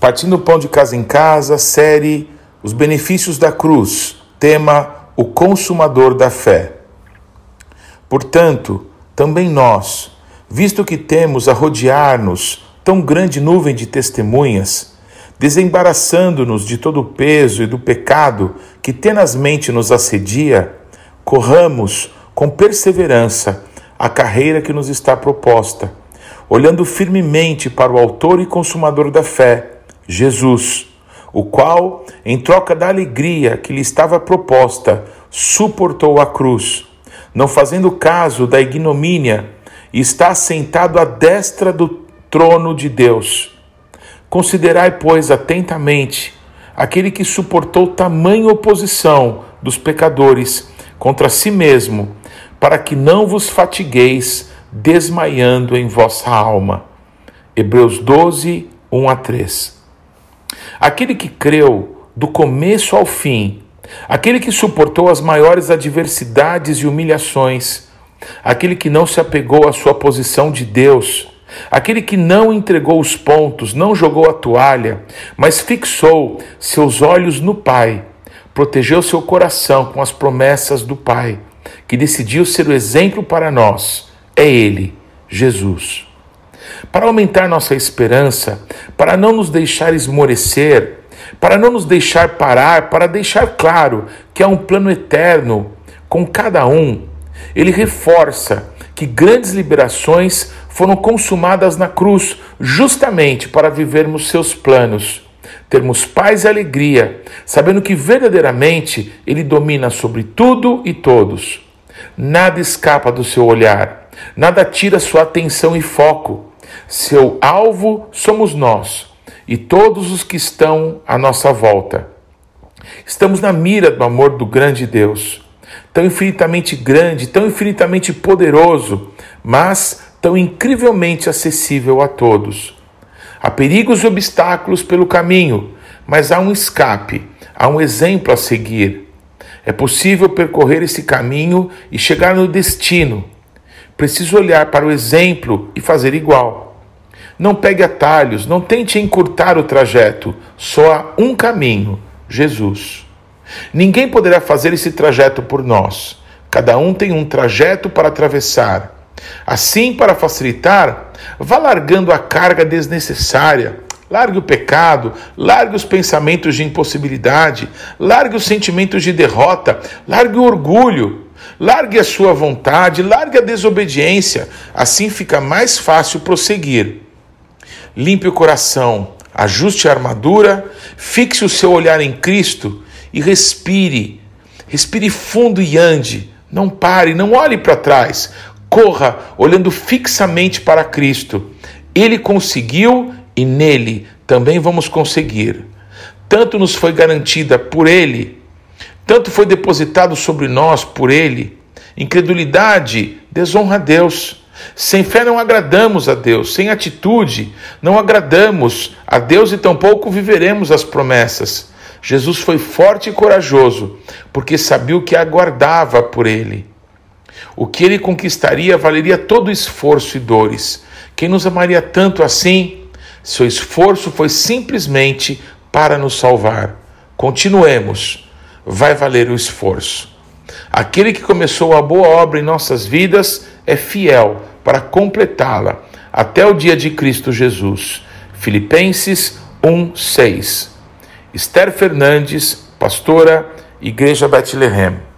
Partindo o Pão de Casa em Casa, série Os Benefícios da Cruz, tema O Consumador da Fé. Portanto, também nós, visto que temos a rodear-nos tão grande nuvem de testemunhas, desembaraçando-nos de todo o peso e do pecado que tenazmente nos assedia, corramos com perseverança a carreira que nos está proposta, olhando firmemente para o Autor e Consumador da fé Jesus, o qual, em troca da alegria que lhe estava proposta, suportou a cruz, não fazendo caso da ignomínia, e está sentado à destra do trono de Deus. Considerai, pois, atentamente aquele que suportou tamanha oposição dos pecadores contra si mesmo, para que não vos fatigueis desmaiando em vossa alma. Hebreus 12, 1 a 3. Aquele que creu do começo ao fim, aquele que suportou as maiores adversidades e humilhações, aquele que não se apegou à sua posição de Deus, aquele que não entregou os pontos, não jogou a toalha, mas fixou seus olhos no Pai, protegeu seu coração com as promessas do Pai, que decidiu ser o exemplo para nós, é Ele, Jesus para aumentar nossa esperança, para não nos deixar esmorecer, para não nos deixar parar, para deixar claro que há um plano eterno com cada um. Ele reforça que grandes liberações foram consumadas na cruz justamente para vivermos seus planos, termos paz e alegria, sabendo que verdadeiramente Ele domina sobre tudo e todos. Nada escapa do seu olhar, nada tira sua atenção e foco. Seu alvo somos nós e todos os que estão à nossa volta. Estamos na mira do amor do grande Deus, tão infinitamente grande, tão infinitamente poderoso, mas tão incrivelmente acessível a todos. Há perigos e obstáculos pelo caminho, mas há um escape, há um exemplo a seguir. É possível percorrer esse caminho e chegar no destino. Preciso olhar para o exemplo e fazer igual. Não pegue atalhos, não tente encurtar o trajeto. Só há um caminho: Jesus. Ninguém poderá fazer esse trajeto por nós. Cada um tem um trajeto para atravessar. Assim, para facilitar, vá largando a carga desnecessária. Largue o pecado, largue os pensamentos de impossibilidade, largue os sentimentos de derrota, largue o orgulho, largue a sua vontade, largue a desobediência. Assim fica mais fácil prosseguir limpe o coração, ajuste a armadura, fixe o seu olhar em Cristo e respire. Respire fundo e ande. Não pare, não olhe para trás. Corra olhando fixamente para Cristo. Ele conseguiu e nele também vamos conseguir. Tanto nos foi garantida por Ele, tanto foi depositado sobre nós por Ele. Incredulidade desonra a Deus. Sem fé não agradamos a Deus, sem atitude não agradamos a Deus e tampouco viveremos as promessas. Jesus foi forte e corajoso, porque sabia o que aguardava por ele. O que ele conquistaria valeria todo esforço e dores. Quem nos amaria tanto assim? Seu esforço foi simplesmente para nos salvar. Continuemos, vai valer o esforço. Aquele que começou a boa obra em nossas vidas é fiel para completá-la até o dia de Cristo Jesus. Filipenses 1:6. Esther Fernandes, pastora, Igreja Bethlehem.